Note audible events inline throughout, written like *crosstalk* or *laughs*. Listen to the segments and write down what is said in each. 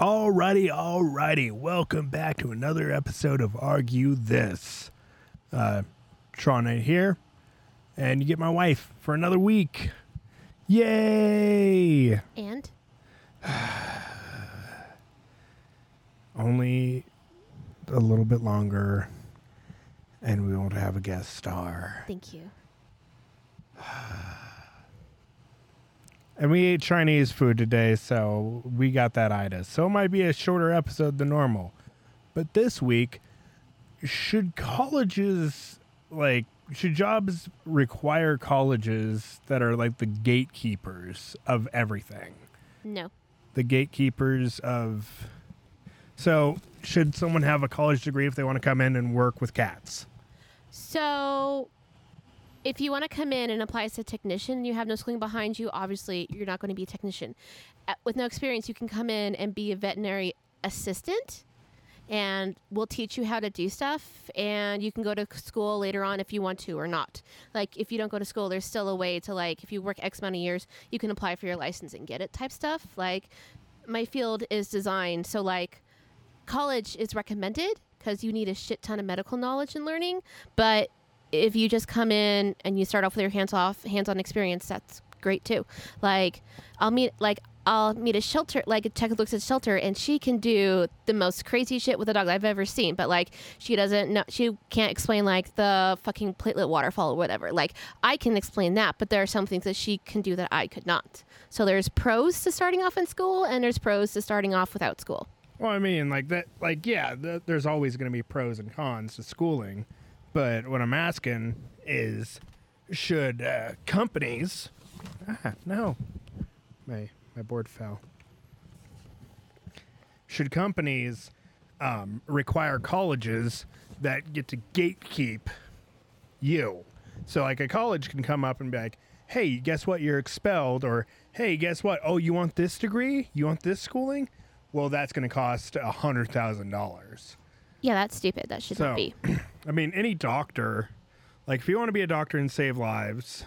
Alrighty, alrighty. Welcome back to another episode of Argue This. Uh, Tron Knight here, and you get my wife for another week. Yay! And *sighs* Only a little bit longer, and we won't have a guest star. thank you. *sighs* *sighs* And we ate Chinese food today, so we got that itis. So it might be a shorter episode than normal. But this week, should colleges like should jobs require colleges that are like the gatekeepers of everything? No. The gatekeepers of So, should someone have a college degree if they want to come in and work with cats? So, if you want to come in and apply as a technician you have no schooling behind you, obviously you're not going to be a technician. Uh, With no experience, you can come in and be a veterinary assistant and we'll teach you how to do stuff and you can go to school later on if you want to or not. Like if you don't go to school, there's still a way to like if you work X amount of years, you can apply for your license and get it type stuff. Like my field is design, so like college is recommended because you need a shit ton of medical knowledge and learning. But if you just come in and you start off with your hands off, hands on experience, that's great too. Like I'll meet like I'll meet a shelter like a tech looks at shelter and she can do the most crazy shit with a dog I've ever seen. But like she doesn't know she can't explain like the fucking platelet waterfall or whatever. Like I can explain that, but there are some things that she can do that I could not. So there's pros to starting off in school and there's pros to starting off without school. Well, I mean, like that, like yeah, th- there's always going to be pros and cons to schooling, but what I'm asking is, should uh, companies? Ah, no, my my board fell. Should companies um, require colleges that get to gatekeep you? So, like, a college can come up and be like, "Hey, guess what? You're expelled," or "Hey, guess what? Oh, you want this degree? You want this schooling?" Well, that's going to cost a hundred thousand dollars. Yeah, that's stupid. That should So- not be. *clears throat* I mean, any doctor, like if you want to be a doctor and save lives,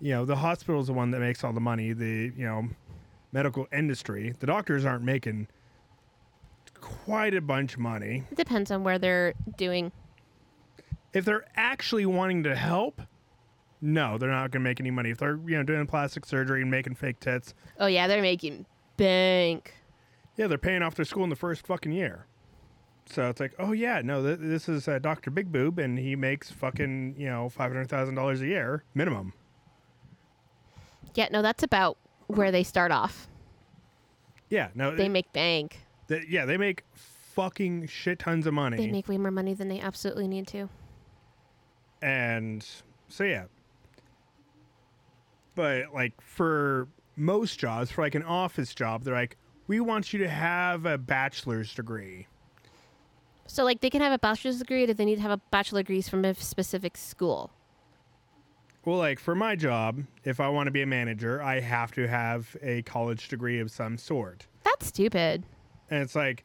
you know, the hospital's the one that makes all the money. The you know, medical industry, the doctors aren't making quite a bunch of money. It depends on where they're doing. If they're actually wanting to help, no, they're not going to make any money. If they're you know doing plastic surgery and making fake tits, Oh yeah, they're making bank. yeah, they're paying off their school in the first fucking year. So it's like, oh yeah, no, th- this is uh, Doctor Big Boob, and he makes fucking you know five hundred thousand dollars a year minimum. Yeah, no, that's about where they start off. Yeah, no, They make bank. th- yeah, they make fucking shit tons of money, They make way more money than they absolutely need to. and so yeah. But like for most jobs, for like an office job, they're like, we want you to have a bachelor's degree. So like they can have a bachelor's degree, or they need to have a bachelor degrees from a specific school. Well, like for my job, if I want to be a manager, I have to have a college degree of some sort. That's stupid. And it's like,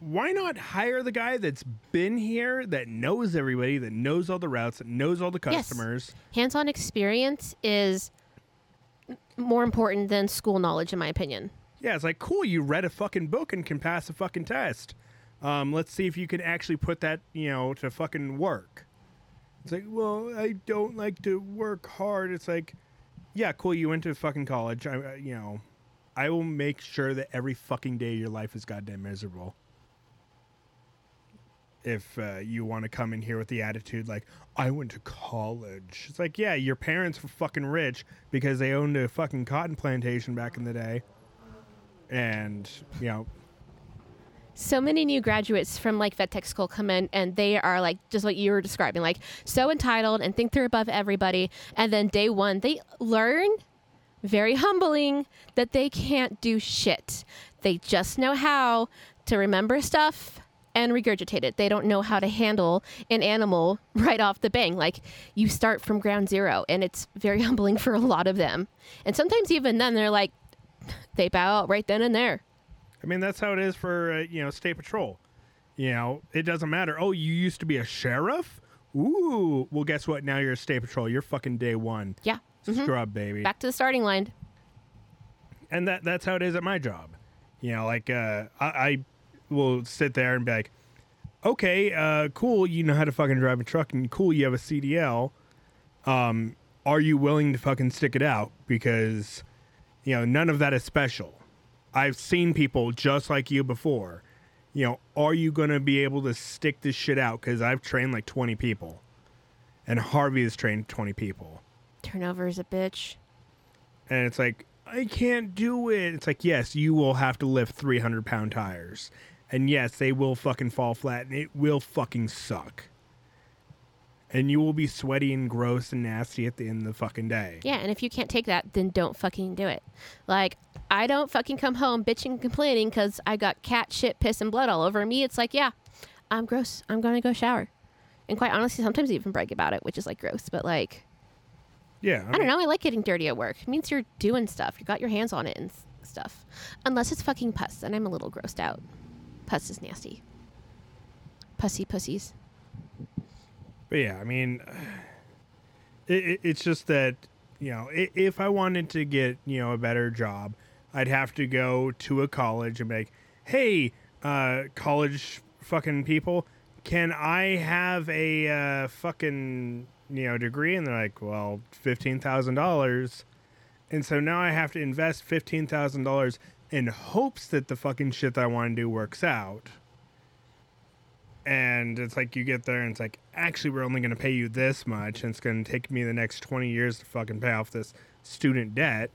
why not hire the guy that's been here, that knows everybody, that knows all the routes, that knows all the Yes. customers? Hands-on experience is more important than school knowledge, in my opinion. Yeah, it's like, cool, you read a fucking book and can pass a fucking test. Um, let's see if you can actually put that, you know, to fucking work. It's like, well, I don't like to work hard. It's like, yeah, cool, you went to fucking college. I, you know, I will make sure that every fucking day of your life is goddamn miserable. If uh, you want to come in here with the attitude like, I went to college. It's like, yeah, your parents were fucking rich because they owned a fucking cotton plantation back in the day and you know so many new graduates from like vet tech school come in and they are like just what you were describing like so entitled and think they're above everybody. And then day one they learn very humbling that they can't do shit. They just know how to remember stuff and regurgitate it. They don't know how to handle an animal *laughs* right off the bang. Like you start from ground zero and it's very *laughs* humbling for a lot of them. And sometimes even then they're like they bow out right then and there i mean that's how it is for uh, you know state patrol. You know it doesn't matter. Oh you used to be a sheriff? Ooh well guess what? Now you're a state patrol. You're fucking day one. Yeah. Mhm. scrub baby. Back to the starting line. And that that's how it is at my job. You know, like uh, I, I will sit there and be like, okay, uh, cool, you know how to fucking drive a truck, and cool, you have a CDL. Um, are you willing to fucking stick it out? Because, you know, none of that is special. I've seen people just like you before. You know, are you going to be able to stick this shit out? Because I've trained like 20 people, and Harvey has trained 20 people. Turnover is a bitch. And it's like, I can't do it. It's like, yes, you will have to lift 300 pound tires. And yes, they will fucking fall flat and it will fucking suck. And you will be sweaty and gross and nasty at the end of the fucking day. Yeah, and if you can't take that, then don't fucking do it. Like, I don't fucking come home bitching and complaining because I got cat shit, piss, and blood all over me. It's like, yeah, I'm gross. I'm gonna go shower. And quite honestly, sometimes I even brag about it, which is like gross. But like, Yeah. I don't know. I like getting dirty at work. It means you're doing stuff. You got your hands on it and stuff. Unless it's fucking pus, and I'm a little grossed out. Pus is nasty. Pussy pussies. But yeah, I mean, *sighs* it, it, it's just that you know, if I wanted to get you know a better job, I'd have to go to a college and be like, "Hey, uh, college fucking people, can I have a uh, fucking you know degree?" And they're like, "Well, fifteen thousand dollars." And so now I have to invest fifteen thousand dollars in hopes that the fucking shit that I want to do works out and it's like you get there and it's like actually we're only going to pay you this much and it's going to take me the next 20 years to fucking pay off this student debt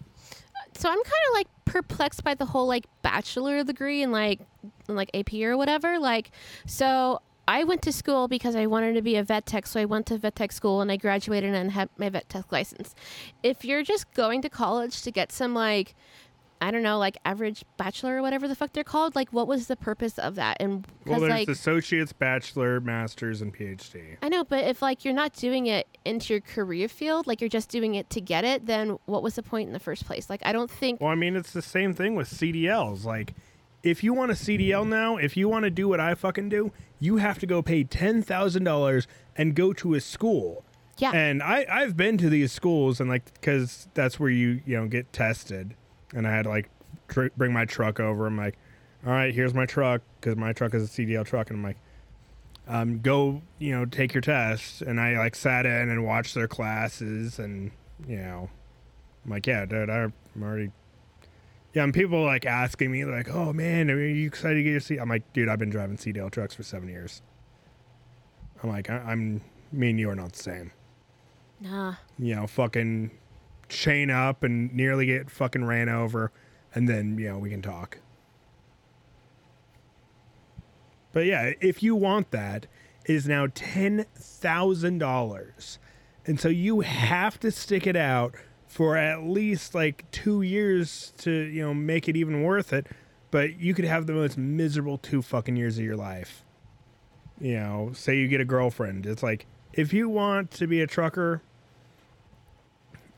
so I'm kind of like perplexed by the whole like bachelor degree and like and, like AP or whatever. Like, so I went to school because I wanted to be a vet tech, so I went to vet tech school and I graduated and had my vet tech license. If you're just going to college to get some like I don't know, like average bachelor or whatever the fuck they're called, like what was the purpose of that? And well there's like associates bachelor masters and phd I know, but if like you're not doing it into your career field, like you're just doing it to get it, then what was the point in the first place? Like I don't think well i mean it's the same thing with cdls like if you want a cdl now if you want to do what i fucking do you have to go pay $10000 and go to a school yeah. And I I've been to these schools and like because that's where you you know get tested, and I had to like tr- bring my truck over. I'm like, all right, here's my truck because my truck is a CDL truck, and I'm like, um, go you know take your test, and I like sat in and watched their classes, and you know, I'm like, yeah, dude, I'm already. Yeah, and people like asking me like, "Oh man, are you excited to get your C?" I'm like, "Dude, I've been driving CDL trucks for seven years." I'm like, I- "I'm me and you are not the same." nah. you know, fucking chain up and nearly get fucking ran over, and then you know we can talk. But yeah, if you want that, it is now ten thousand dollars, and so you have to stick it out for at least like two years to you know make it even worth it. But you could have the most miserable two fucking years of your life. You know, say you get a girlfriend, it's like if you want to be a trucker,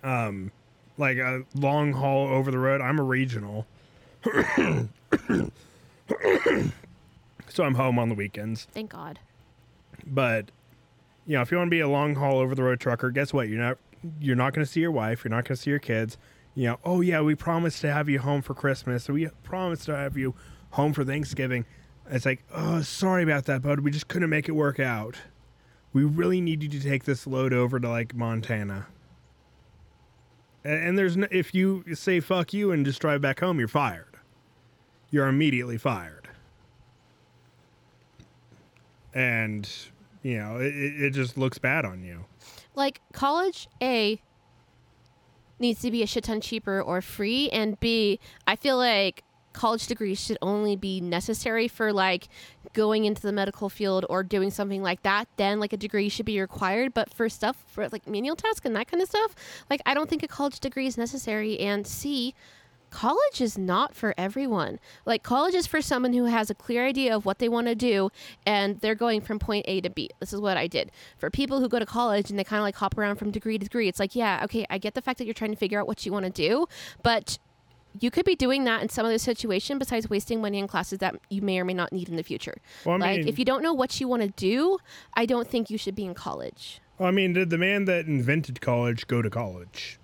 um, like a long haul over the road, I'm a regional. *coughs* so I'm home on the weekends. Thank God. But you know, if you want to be a long haul over the road trucker, guess what? You're not you're not going to see your wife, you're not going to see your kids. You know, oh yeah, we promised to have you home for Christmas. We promised to have you home for Thanksgiving. It's like, "Oh, sorry about that, bud. We just couldn't make it work out. We really need you to take this load over to like Montana." And, there's no, if you say fuck you and just drive back home, you're fired. You're immediately fired. And you know, it it just looks bad on you. like college a needs to be a shit ton cheaper or free and b i feel like college degrees should only be necessary for like going into the medical field or doing something like that then like a degree should be required but for stuff for like menial tasks and that kind of stuff like i don't think a college degree is necessary and c college is not for everyone. Like college is for someone who has a clear idea of what they want to do and they're going from point A to B. This is what I did. For people who go to college and they kind of like hop around from degree to degree, it's like, yeah, okay, I get the fact that you're trying to figure out what you want to do, but you could be doing that in some other situation besides wasting money in classes that you may or may not need in the future. Well, I like mean- if you don't know what you want to do, I don't think you should be in college. Well, I mean, did the man that invented college go to college?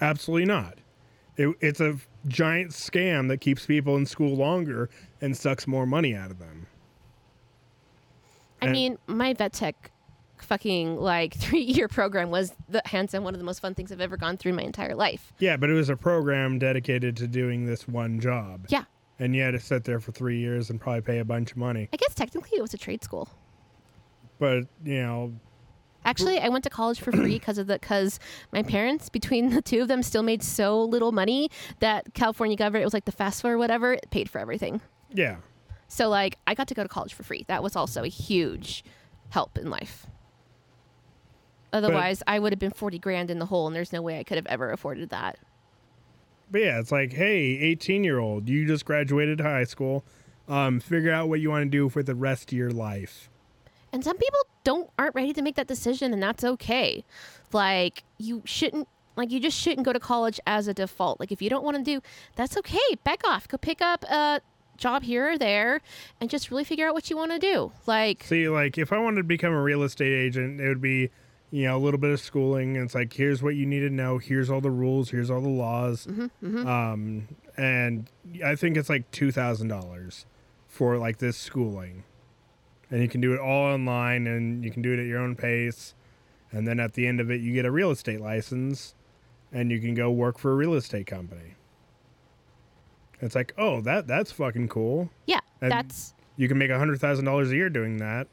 Absolutely not. It, it's a giant scam that keeps people in school longer and sucks more money out of them. I And- mean, my vet tech fucking like *laughs* three year program was the hands down one of the most fun things I've ever gone through in my entire life. Yeah, but it was a program dedicated to doing this one job. Yeah. And you had to sit there for three years and probably pay a bunch of money. I guess technically it was a trade school. But, you know, Actually, I went to college for free *clears throat* because of the because my parents, between the two of them, still made so little money that California government, it was like the FAFSA or whatever, it paid for everything. yeah. So like I got to go to college for free. That was also a huge help in life. Otherwise, I would have been 40 grand in the hole and there's no way I could have ever afforded that. But yeah, it's like, hey, 18 year old, you just graduated high school. Um, figure out what you want to do for the rest of your life. And some people don't aren't ready to make that decision and that's okay. Like you shouldn't like you just shouldn't go to college as a default. Like if you don't want to do, that's okay. Back off. Go pick up a job here or there and just really figure out what you want to do. Like See, like, if I wanted to become a real estate agent, it would be, you know, a little bit of schooling. And it's like, here's what you need to know. Here's all the rules. Here's all the laws. Um, and I think it's like $2,000 for like this schooling. And you can do it all online and you can do it at your own pace. And then at the end of it, you get a real estate license and you can go work for a real estate company. It's like, oh, that that's fucking cool. yeah, And- that's You can make a hundred thousand dollars a year doing that.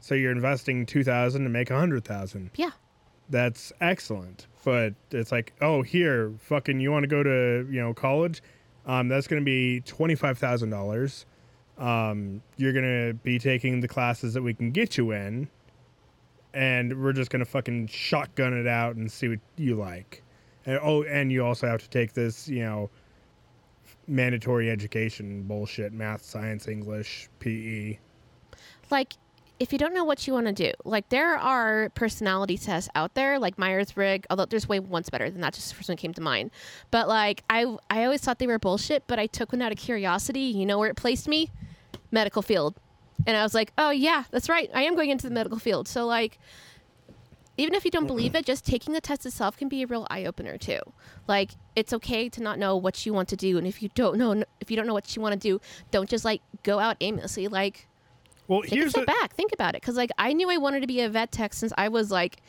So you're investing two thousand to make a hundred thousand. yeah. That's excellent. But it's like, oh, here, fucking, you want to go to you know college? Um, that's going to be twenty five thousand dollars. Um, you're going to be taking the classes that we can get you in, and we're just going to fucking shotgun it out and see what you like. And, oh, and you also have to take this, you know, mandatory education bullshit: math, science, English. PE. like if you don't know what you want to do, like there are personality tests out there, like Myers Briggs. Although there's way one's better than that. Just the first one came to mind. But like I, I always thought they were bullshit. But I took one out of curiosity. You know where it placed me? Medical field. And I was like, oh yeah, that's right. I am going into the medical field. So like, even if you don't believe it, just taking the test itself can be a real eye opener too. Like it's okay to not know what you want to do, and if you don't know, if you don't know what you want to do, don't just like go out aimlessly. Like Well, take a here's step the, back. Think about it. Because like i knew i wanted to be a vet tech since i was like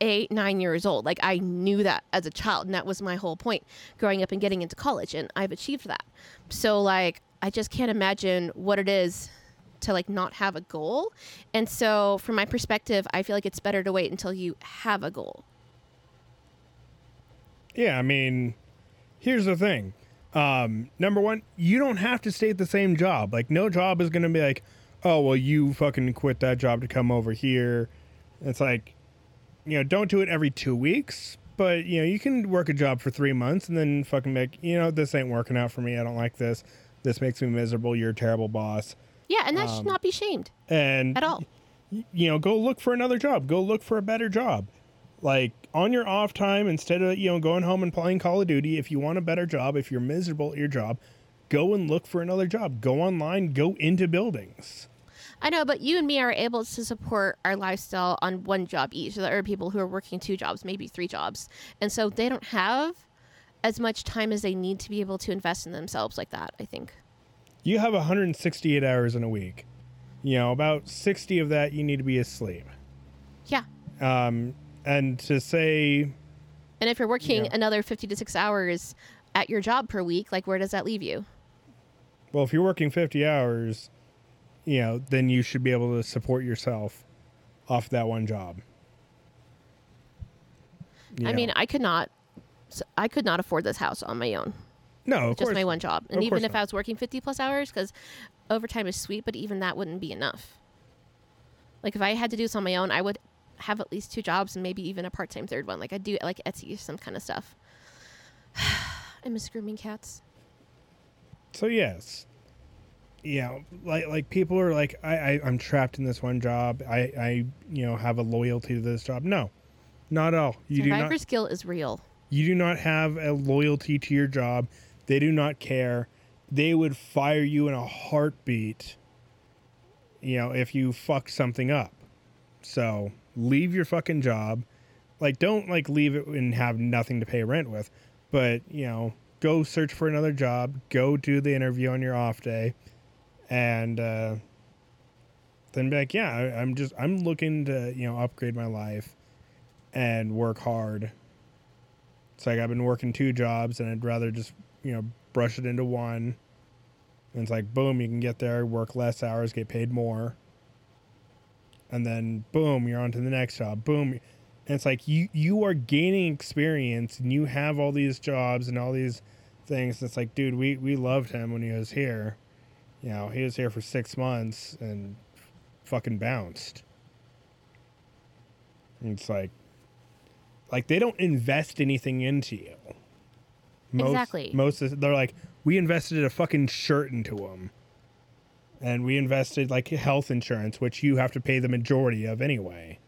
eight nine years old. Like i knew that as a child and that was my whole point growing up and getting into college and i've achieved that. So like i just can't imagine what it is to like not have a goal. And so from my perspective i feel like it's better to wait until you have a goal. Yeah, I mean, here's the thing. Um, number one, you don't have to stay at the same job. Like, no job is going to be like, oh, well, you fucking quit that job to come over here. It's like, you know, don't do it every two weeks, but, you know, you can work a job for three months and then fucking make, you know, this ain't working out for me. I don't like this. This makes me miserable. You're a terrible boss. yeah and that Um, should not be shamed And at all you know, go look for another job. Go look for a better job. Like on your off time, instead of you know going home and playing Call of Duty, if you want a better job, if you're miserable at your job, go and look for another job. Go online. Go into buildings. I know, but you and me are able to support our lifestyle on one job each. So There are people who are working two jobs, maybe three jobs. And so they don't have as much time as they need to be able to invest in themselves like that, I think. You have 168 hours in a week. You know, about 60 of that you need to be asleep. Yeah. Um, and to say, And if you're working Yeah. another 50 to 6 hours at your job per week, like where does that leave you? well, if you're working 50 hours, you know, then you should be able to support yourself off that one job. You I know. mean, I could not I could not afford this house on my own. no, of just course. my one job. And Of even if not. I was working 50 plus hours cuz overtime is sweet, but even that wouldn't be enough. Like if I had to do this on my own, I would have at least two jobs and maybe even a part-time third one. Like I do like Etsy some kind of stuff. *sighs* I miss grooming cats. So yes, you know, like like people are like, I, I I'm trapped in this one job. I I you know have a loyalty to this job. No, not at all. You do not. skill is real. You do not have a loyalty to your job. They do not care. They would fire you in a heartbeat. You know, if you fuck something up. So leave your fucking job. Like, don't like leave it and have nothing to pay rent with. But you know, go search for another job, go do the interview on your off day, and uh, then be like, yeah, I, I'm just I'm looking to you know upgrade my life and work hard. It's like I've been working two jobs, and I'd rather just you know brush it into one. And it's like boom, you can get there, work less hours, get paid more, and then boom, you're on to the next job. Boom, and it's like you you are gaining experience, and you have all these jobs and all these things. It's like, dude, we we loved him when he was here. You know, he was here for six months and fucking bounced. And it's like, like they don't invest anything into you. Most, Exactly. Most of, they're like, we invested a fucking shirt into them, and we invested like health insurance, which you have to pay the majority of anyway.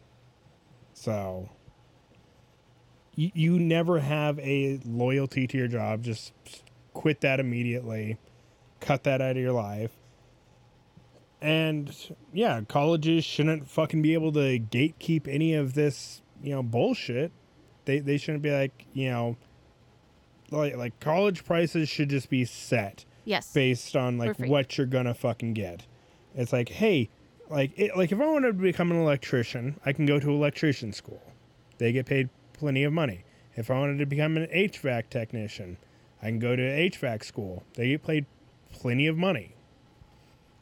So. You, you never have a loyalty to your job. Just quit that immediately. Cut that out of your life. And yeah, colleges shouldn't fucking be able to gatekeep any of this, you know, bullshit. They they shouldn't be like, you know, like like college prices should just be set Yes. based on like what you're gonna fucking get. It's like, hey, like it, like if I wanted to become an electrician, I can go to electrician school. They get paid plenty of money. If I wanted to become an HVAC technician, I can go to HVAC school. They get paid plenty of money.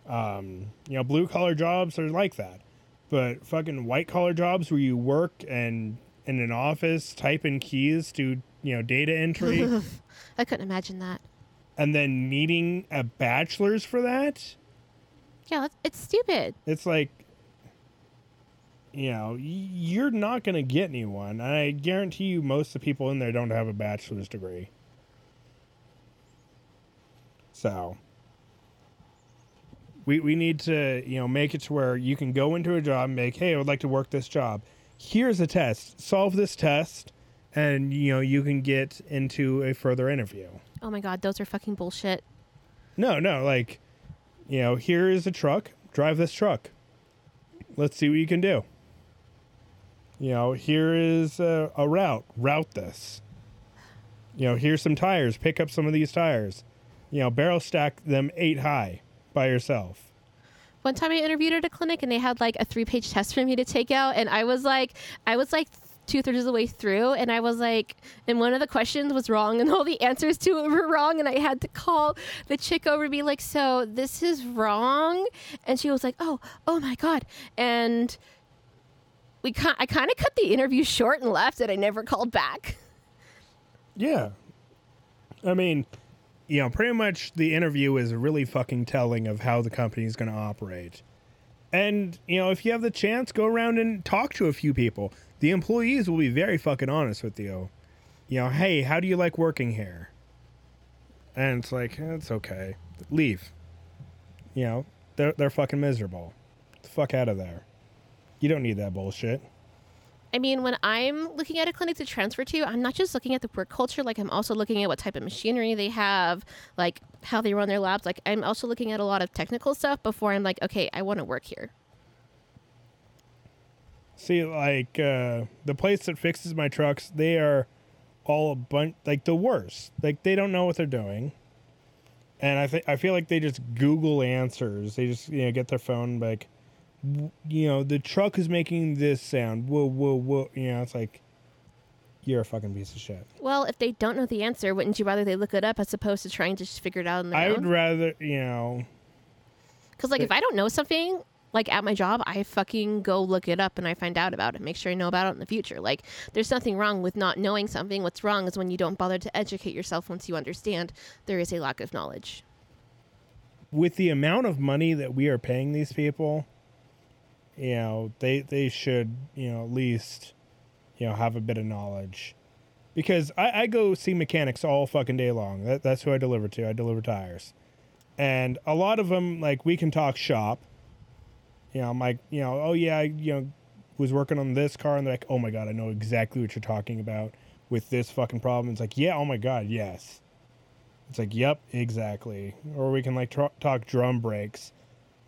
Um, you know, blue collar jobs are like that, but fucking white collar jobs where you work and in an office typing keys to you know data entry *laughs* I couldn't imagine that. and then needing a bachelor's for that Yeah, that's, it's stupid. it's like you know you're not going to get anyone and i guarantee you most of the people in there don't have a bachelor's degree so we, we need to you know make it to where you can go into a job and make hey i would like to work this job here's a test solve this test and you know you can get into a further interview Oh my god, those are fucking bullshit. no, no, like, you know, here is a truck. Drive this truck. Let's see what you can do. You know, here is a, a route. Route this. You know, here's some tires. Pick up some of these tires. You know, barrel stack them eight high by yourself. One time I interviewed at a clinic and they had like a three page test for me to take out and I was like I was like two thirds of the way through and I was like and one of the questions was wrong and all the answers to it were wrong and I had to call the chick over and be like, So this is wrong and she was like, Oh, oh my god and we I kind of cut the interview short and left and I never called back. Yeah. I mean, you know, pretty much the interview is really fucking telling of how the company is going to operate. And, you know, if you have the chance, go around and talk to a few people. The employees will be very fucking honest with you. You know, hey, how do you like working here? And it's like, "Eh, it's okay. Leave. You know, they're, they're fucking miserable. The fuck out of there. You don't need that bullshit. I mean, when I'm looking at a clinic to transfer to, I'm not just looking at the work culture. Like, I'm also looking at what type of machinery they have, like how they run their labs. Like, I'm also looking at a lot of technical stuff before I'm like, okay, I want to work here. See, like uh, the place that fixes my trucks, they are all a bunch like the worst. Like they don't know what they're doing, and I think I feel like they just Google answers. They just you know get their phone like, you know, the truck is making this sound. Whoa, whoa, whoa. You know, it's like you're a fucking piece of shit. Well, if they don't know the answer, wouldn't you rather they look it up as opposed to trying to just figure it out on their I would rather you know. Because, like, if I don't know something, like at my job, I fucking go look it up and I find out about it, make sure I know about it in the future. Like, there's nothing wrong with not knowing something. What's wrong is when you don't bother to educate yourself once you understand there is a lack of knowledge. with the amount of money that we are paying these people, you know, they they should, you know, at least, you know, have a bit of knowledge. Because I, I go see mechanics all fucking day long. That, that's who I deliver to. I deliver tires, and a lot of them like we can talk shop. You know, I'm like, you know, oh yeah, I, you know, was working on this car, and they're like, oh my god, I know exactly what you're talking about with this fucking problem. It's like, yeah, oh my god, yes. It's like, yep, exactly. Or we can like tr- talk drum brakes.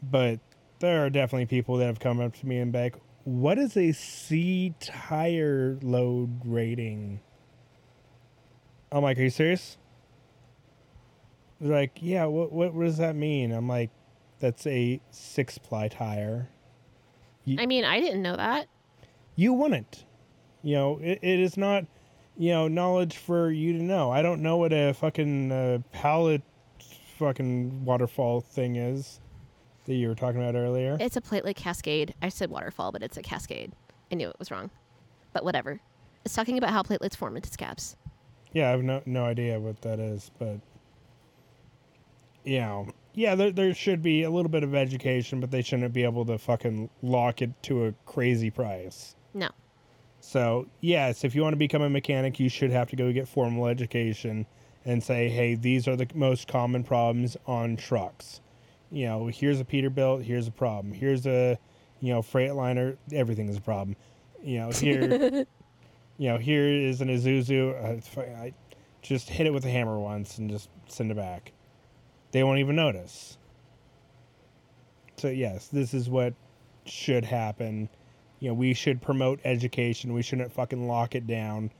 But there are definitely people that have come up to me and like, what is a C tire load rating? I'm like, are you serious? They're like, yeah, what, what what does that mean? I'm like, that's a six ply tire. I mean, I didn't know that. You wouldn't. You know, it, it is not, you know, knowledge for you to know. I don't know what a fucking uh, pallet fucking waterfall thing is that you were talking about earlier. It's a platelet cascade. I said waterfall, but it's a cascade. I knew it was wrong. But whatever. It's talking about how platelets form into scabs. Yeah, I have no no idea what that is, but you know, yeah, there there should be a little bit of education, but they shouldn't be able to fucking lock it to a crazy price. No. So yes, if you want to become a mechanic, you should have to go get formal education and say, hey, these are the most common problems on trucks. You know, here's a Peterbilt, here's a problem. Here's a, you know, Freightliner, everything is a problem. You know, here, *laughs* you know, here is an Isuzu. Uh, I just hit it with a hammer once and just send it back. They won't even notice. So yes, this is what should happen. You know, we should promote education. We shouldn't fucking lock it down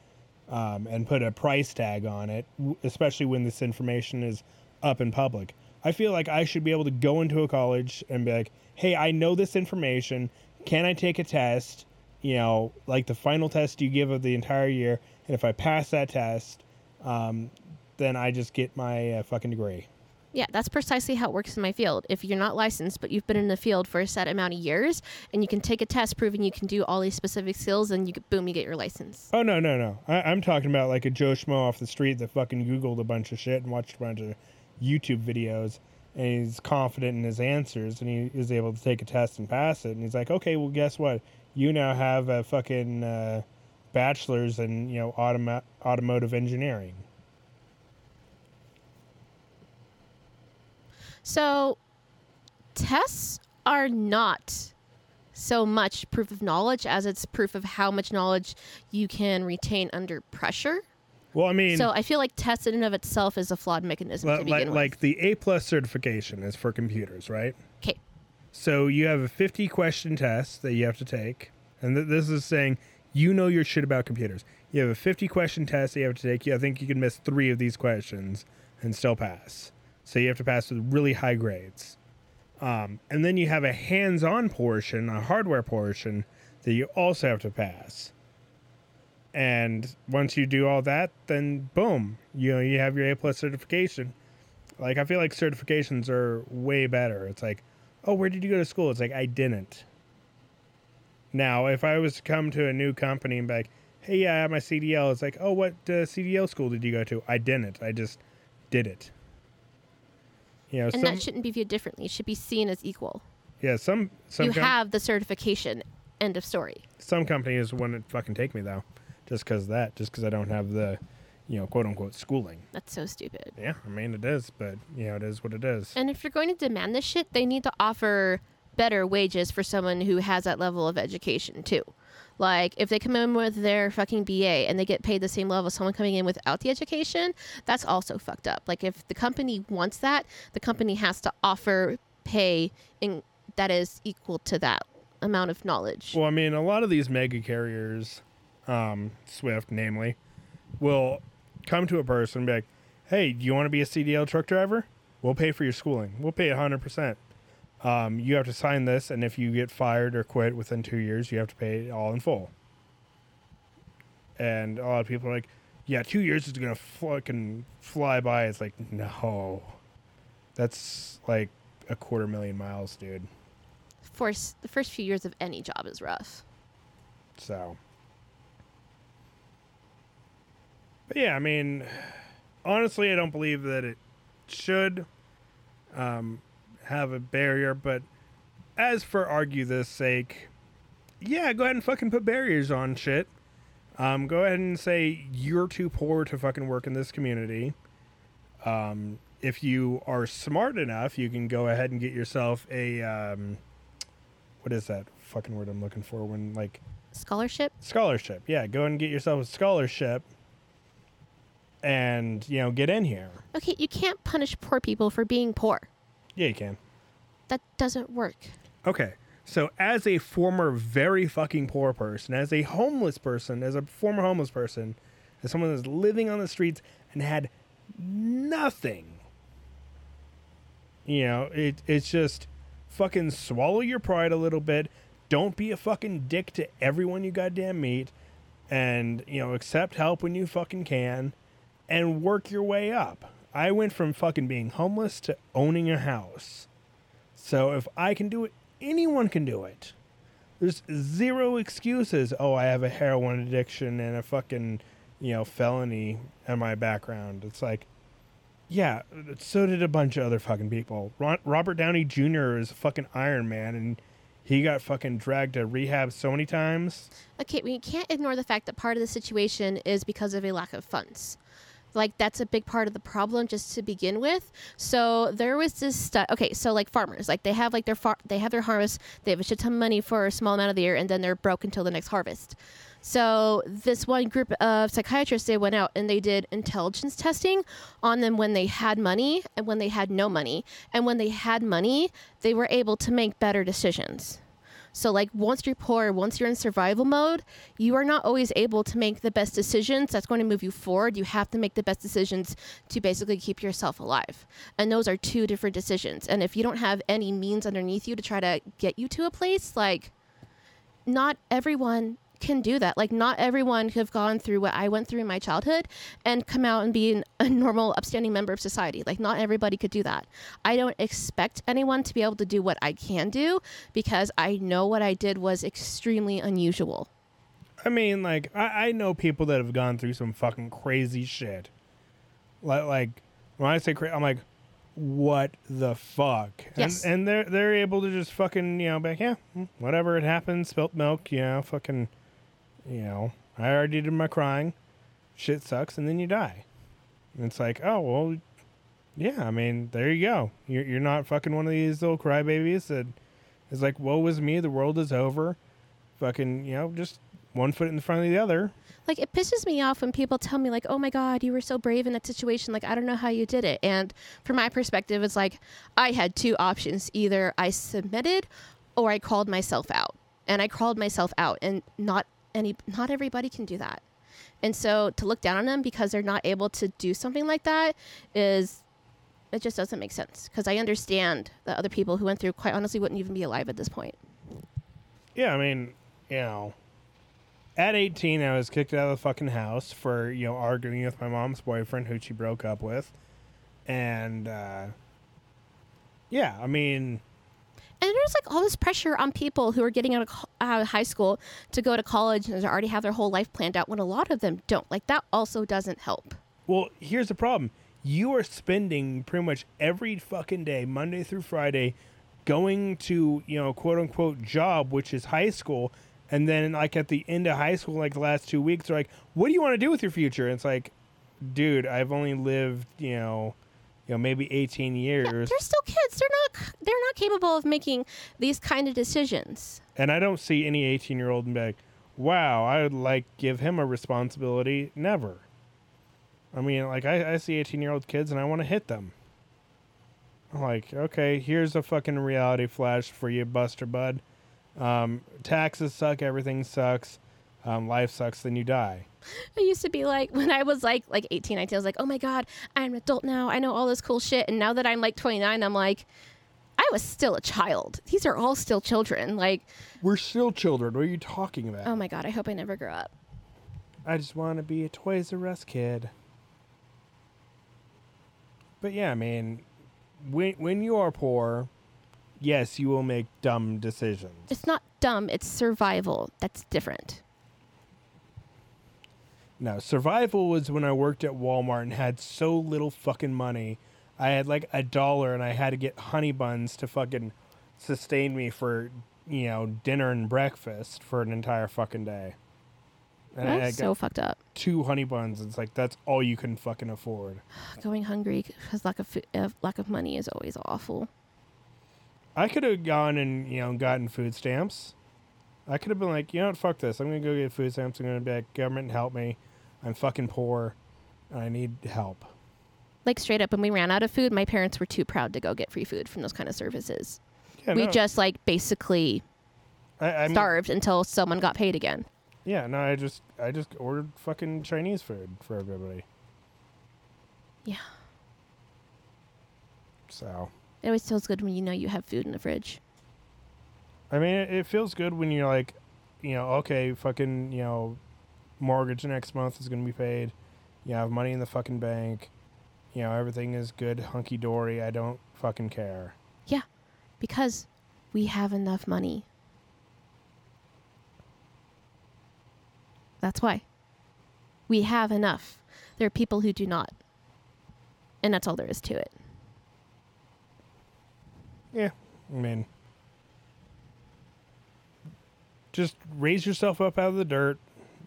um, and put a price tag on it, especially when this information is up in public. I feel like I should be able to go into a college and be like, hey, I know this information. Can I take a test? You know, like the final test you give of the entire year. And if I pass that test, um, then I just get my uh, fucking degree. Yeah, that's precisely how it works in my field. If you're not licensed, but you've been in the field for a set amount of years, and you can take a test proving you can do all these specific skills, and you boom, you get your license. Oh no no no! I, I'm talking about like a Joe Schmo off the street that fucking Googled a bunch of shit and watched a bunch of YouTube videos, and he's confident in his answers, and he is able to take a test and pass it. And he's like, okay, well, guess what? You now have a fucking uh, bachelor's in you know automa- automotive engineering. So, tests are not so much proof of knowledge as it's proof of how much knowledge you can retain under pressure. Well, I mean, So I feel like tests in and of itself is a flawed mechanism to begin like, with. like the A plus certification is for computers, right? 'Kay. So you have a 50 question test that you have to take. And th- this is saying you know your shit about computers. You have a 50 question test that you have to take. I think you can miss three of these questions and still pass. So you have to pass with really high grades. Um, and then you have a hands on portion, a hardware portion that you also have to pass. And once you do all that, then boom, you know, you have your A plus certification. Like I feel like certifications are way better. It's like, oh, where did you go to school? It's like I didn't. Now, if I was to come to a new company and be like, hey, yeah, I have my CDL, it's like, oh, what uh, CDL school did you go to? I didn't. I just did it. You know, and some that shouldn't be viewed differently. It should be seen as equal. yeah, some some you com- have the certification. End of story. some companies wouldn't fucking take me though, just because that, just because I don't have the, you know, quote unquote schooling. That's so stupid. Yeah, I mean it is, but you know it is what it is. And if you're going to demand this shit, they need to offer better wages for someone who has that level of education too. Like if they come in with their fucking BA and they get paid the same level as someone coming in without the education, that's also fucked up. Like if the company wants that, the company has to offer pay in that is equal to that amount of knowledge. Well, I mean, a lot of these mega carriers, um, Swift namely, will come to a person and be like, "Hey, do you want to be a CDL truck driver? We'll pay for your schooling. We'll pay hundred percent. Um, you have to sign this, and if you get fired or quit within two years, you have to pay it all in full." And a lot of people are like, "Yeah, two years is gonna fucking fly by." It's like, no, that's like a quarter million miles, dude. Force the first few years of any job is rough. So, but yeah, I mean, honestly, I don't believe that it should um, have a barrier. But as for argue this sake, yeah, go ahead and fucking put barriers on shit. Um, go ahead and say you're too poor to fucking work in this community. Um, if you are smart enough, you can go ahead and get yourself a um, what is that fucking word I'm looking for when like Scholarship? scholarship. Yeah, go and get yourself a scholarship and, you know, get in here. Okay, you can't punish poor people for being poor. Yeah, you can. That doesn't work. Okay. So, as a former very fucking poor person, as a homeless person, as a former homeless person, as someone that's living on the streets and had nothing, You know, it it's just fucking swallow your pride a little bit. Don't be a fucking dick to everyone you goddamn meet, and you know, accept help when you fucking can, and work your way up. I went from fucking being homeless to owning a house. So if I can do it, anyone can do it. There's zero excuses. Oh, I have a heroin addiction and a fucking, you know, felony in my background. It's like, yeah, so did a bunch of other fucking people. Robert Downey Jr. is a fucking Iron Man, and he got fucking dragged to rehab so many times. Okay, we can't ignore the fact that part of the situation is because of a lack of funds. Like that's a big part of the problem just to begin with. So there was this stuff. Okay, so like farmers, like they have like their far- they have their harvest, they have a shit ton of money for a small amount of the year, and then they're broke until the next harvest. So this one group of psychiatrists they went out and they did intelligence testing on them when they had money and when they had no money. And when they had money, they were able to make better decisions. So like once you're poor, once you're in survival mode, you are not always able to make the best decisions that's going to move you forward. You have to make the best decisions to basically keep yourself alive. And those are two different decisions. And if you don't have any means underneath you to try to get you to a place, like not everyone can do that. Like not everyone could have gone through what I went through in my childhood and come out and be an, a normal, upstanding member of society. Like not everybody could do that. I don't expect anyone to be able to do what I can do because I know what I did was extremely unusual. I mean, like, I, I know people that have gone through some fucking crazy shit. Like, like when I say crazy, I'm like, what the fuck? Yes. And, and they're they're able to just fucking you know, back like, yeah, mm, whatever it happens, spilt milk, you know, fucking, you know, I already did my crying, shit sucks, and then you die. And it's like, oh well, yeah. I mean, there you go. You're you're not fucking one of these little crybabies that is like, woe is me, the world is over. Fucking, you know, just one foot in front of the other. Like it pisses me off when people tell me like, "Oh my god, you were so brave in that situation. Like I don't know how you did it." And from my perspective, it's like I had two options. Either I submitted or I called myself out. And I called myself out and not any not everybody can do that. And so to look down on them because they're not able to do something like that is it just doesn't make sense because I understand that other people who went through quite honestly wouldn't even be alive at this point. Yeah, I mean, you know, at 18, I was kicked out of the fucking house for, you know, arguing with my mom's boyfriend, who she broke up with. And, uh, yeah, I mean, and there's like all this pressure on people who are getting out of, high school to go to college and already have their whole life planned out when a lot of them don't. Like that also doesn't help. well, here's the problem. You are spending pretty much every fucking day, Monday through Friday, going to, you know, quote unquote job, which is high school. And then, like, at the end of high school, like the last two weeks, they're like, what do you want to do with your future? And it's like, dude, I've only lived, you know, you know, maybe 18 years. Yeah, they're still kids. They're not they're not capable of making these kind of decisions. And I don't see any 18 year old and be like, wow, I would like give him a responsibility. Never. I mean, like, I, I see 18 year old kids and I want to hit them. I'm like, okay, here's a fucking reality flash for you, Buster Bud. Um, taxes suck, everything sucks, um, life sucks, then you die. I used to be like *laughs* when I was like like 18, 19, I was like, "Oh my god, I'm an adult now. I know all this cool shit." And now that I'm like 29, I'm like I was still a child. These are all still children. Like, We're still children. What are you talking about? oh my god, I hope I never grow up. I just want to be a Toys R Us kid. But yeah, I mean, when when you are poor, yes, you will make dumb decisions. It's not dumb, it's survival. That's different. No, survival was when I worked at Walmart and had so little fucking money. I had like a dollar and I had to get honey buns to fucking sustain me for, you know, dinner and breakfast for an entire fucking day. And I got so fucked up. two honey buns. It's like that's all you can fucking afford. *sighs* Going hungry because lack of food, uh, lack of money is always awful. I could have gone and you know gotten food stamps. I could have been like, you know what, fuck this. I'm gonna go get food stamps. I'm gonna be like, government help me. I'm fucking poor. And I need help. Like straight up, when we ran out of food, my parents were too proud to go get free food from those kind of services. Yeah, we no, just like basically I, I mean, starved until someone got paid again. Yeah, no, I just I just ordered fucking Chinese food for everybody. Yeah. So It always feels good when you know you have food in the fridge. I mean, it, it feels good when you're like, you know, okay, fucking, you know, mortgage next month is going to be paid. You have money in the fucking bank. You know, everything is good, hunky dory. I don't fucking care. Yeah, because we have enough money. That's why. We have enough. There are people who do not. And that's all there is to it. Yeah, I mean, just raise yourself up out of the dirt.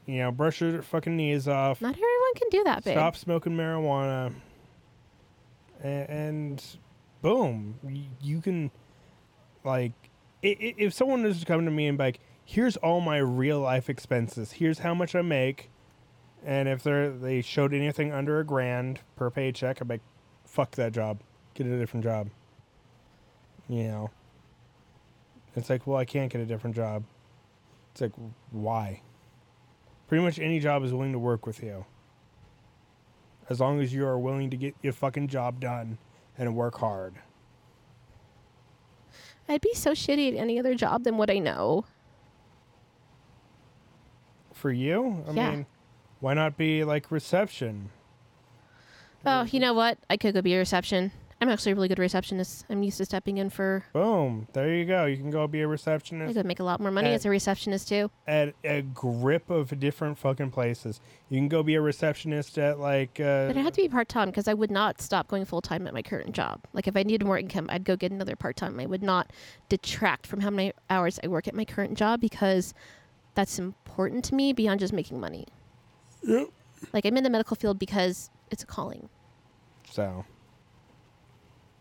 You know, brush your fucking knees off. Not everyone can do that, babe. Stop smoking marijuana. And, and boom, you can, like, if someone is coming to me and be like, here's all my real life expenses, here's how much I make, and if they're they showed anything under a grand per paycheck, I'm like, fuck that job, get a different job. You know, it's like, well, I can't get a different job. It's like, why? Pretty much any job is willing to work with you as long as you are willing to get your fucking job done and work hard. I'd be so shitty at any other job than what I know. For you, I Yeah. mean, why not be like reception? Oh, you know what? I could go be a reception. I'm actually a really good receptionist. I'm used to stepping in for. Boom, there you go. You can go be a receptionist You could make a lot more money Uh, as a receptionist too. at a grip of different fucking places. You can go be a receptionist at like. Uh, But it had to be part time because I would not stop going full time at my current job. Like if I needed more income, I'd go get another part time. I would not detract from how many hours I work at my current job because that's important to me beyond just making money. Yep. Like I'm in the medical field because it's a calling. So.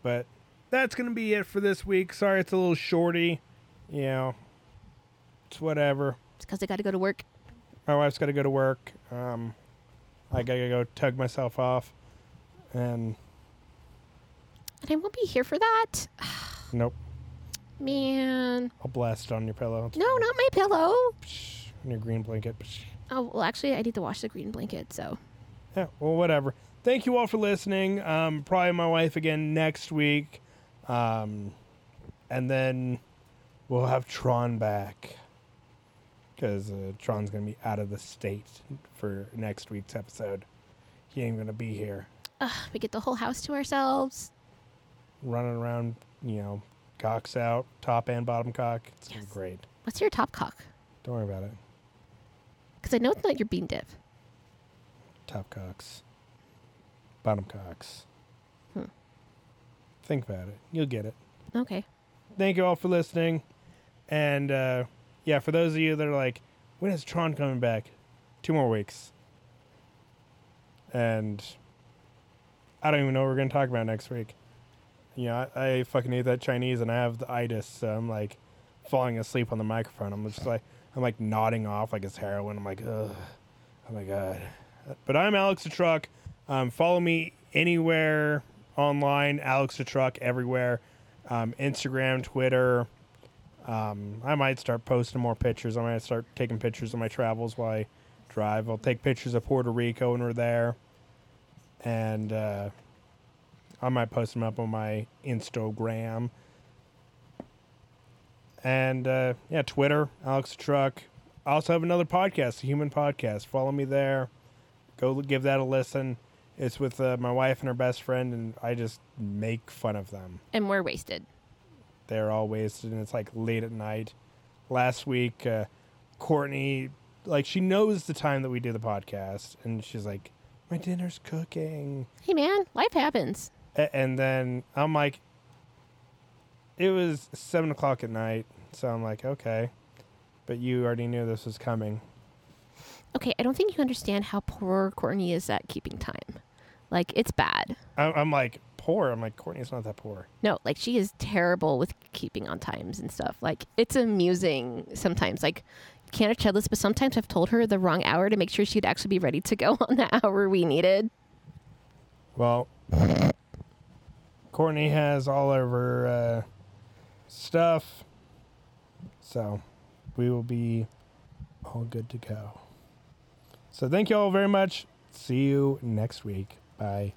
But that's going to be it for this week. Sorry it's a little shorty. You know, it's whatever. It's because I got to go to work. My wife's got to go to work. Um, I got to go tug myself off. And And I won't be here for that. *sighs* nope, Man. I'll blast it on your pillow. It's No, fine. not my pillow. Psh, on your green blanket. Psh. Oh, well, actually, I need to wash the green blanket, so. Yeah, well, whatever. Thank you all for listening. Um, probably my wife again next week. Um, and then we'll have Tron back. Because uh, Tron's going to be out of the state for next week's episode. He ain't going to be here Ugh, we get the whole house to ourselves. running around, you know, cocks out, top and bottom cock. It's Yes. great. What's your top cock? Don't worry about it. Because I know it's not your bean dip. Top cocks, bottom cocks. Hmm. Think about it. You'll get it. Okay. thank you all for listening. And uh, yeah, for those of you that are like, when is Tron coming back? Two more weeks. And I don't even know what we're going to talk about next week. You know, I, I fucking ate that Chinese and I have the itis, so I'm like falling asleep on the microphone. I'm just like, I'm like nodding off like it's heroin. I'm like, ugh, oh my God. But I'm Alex the Truck. Um, follow me anywhere online, Alex the Truck, everywhere um, Instagram, Twitter. Um, I might start posting more pictures. I might start taking pictures of my travels while I drive. I'll take pictures of Puerto Rico when we're there, and uh, I might post them up on my Instagram. And uh, yeah, Twitter, Alex the Truck. I also have another podcast, the Human Podcast. Follow me there. Go give that a listen. It's with uh, my wife and her best friend, and I just make fun of them And we're wasted. they're all wasted and it's like late at night last week uh, courtney like she knows the time that we do the podcast and she's like my dinner's cooking Hey, man, life happens. A- and then i'm like it was seven o'clock at night so i'm like okay but you already knew this was coming Okay, I don't think you understand how poor Courtney is at keeping time. Like, it's bad. i'm, I'm like poor i'm like courtney's not that poor No, like, she is terrible with keeping on times and stuff. Like, it's amusing sometimes. Like, can't have checklists, but sometimes I've told her the wrong hour to make sure she'd actually be ready to go *laughs* on the hour we needed. Well, Courtney has all of her uh, stuff, so we will be all good to go. So thank you all very much. See you next week. Bye.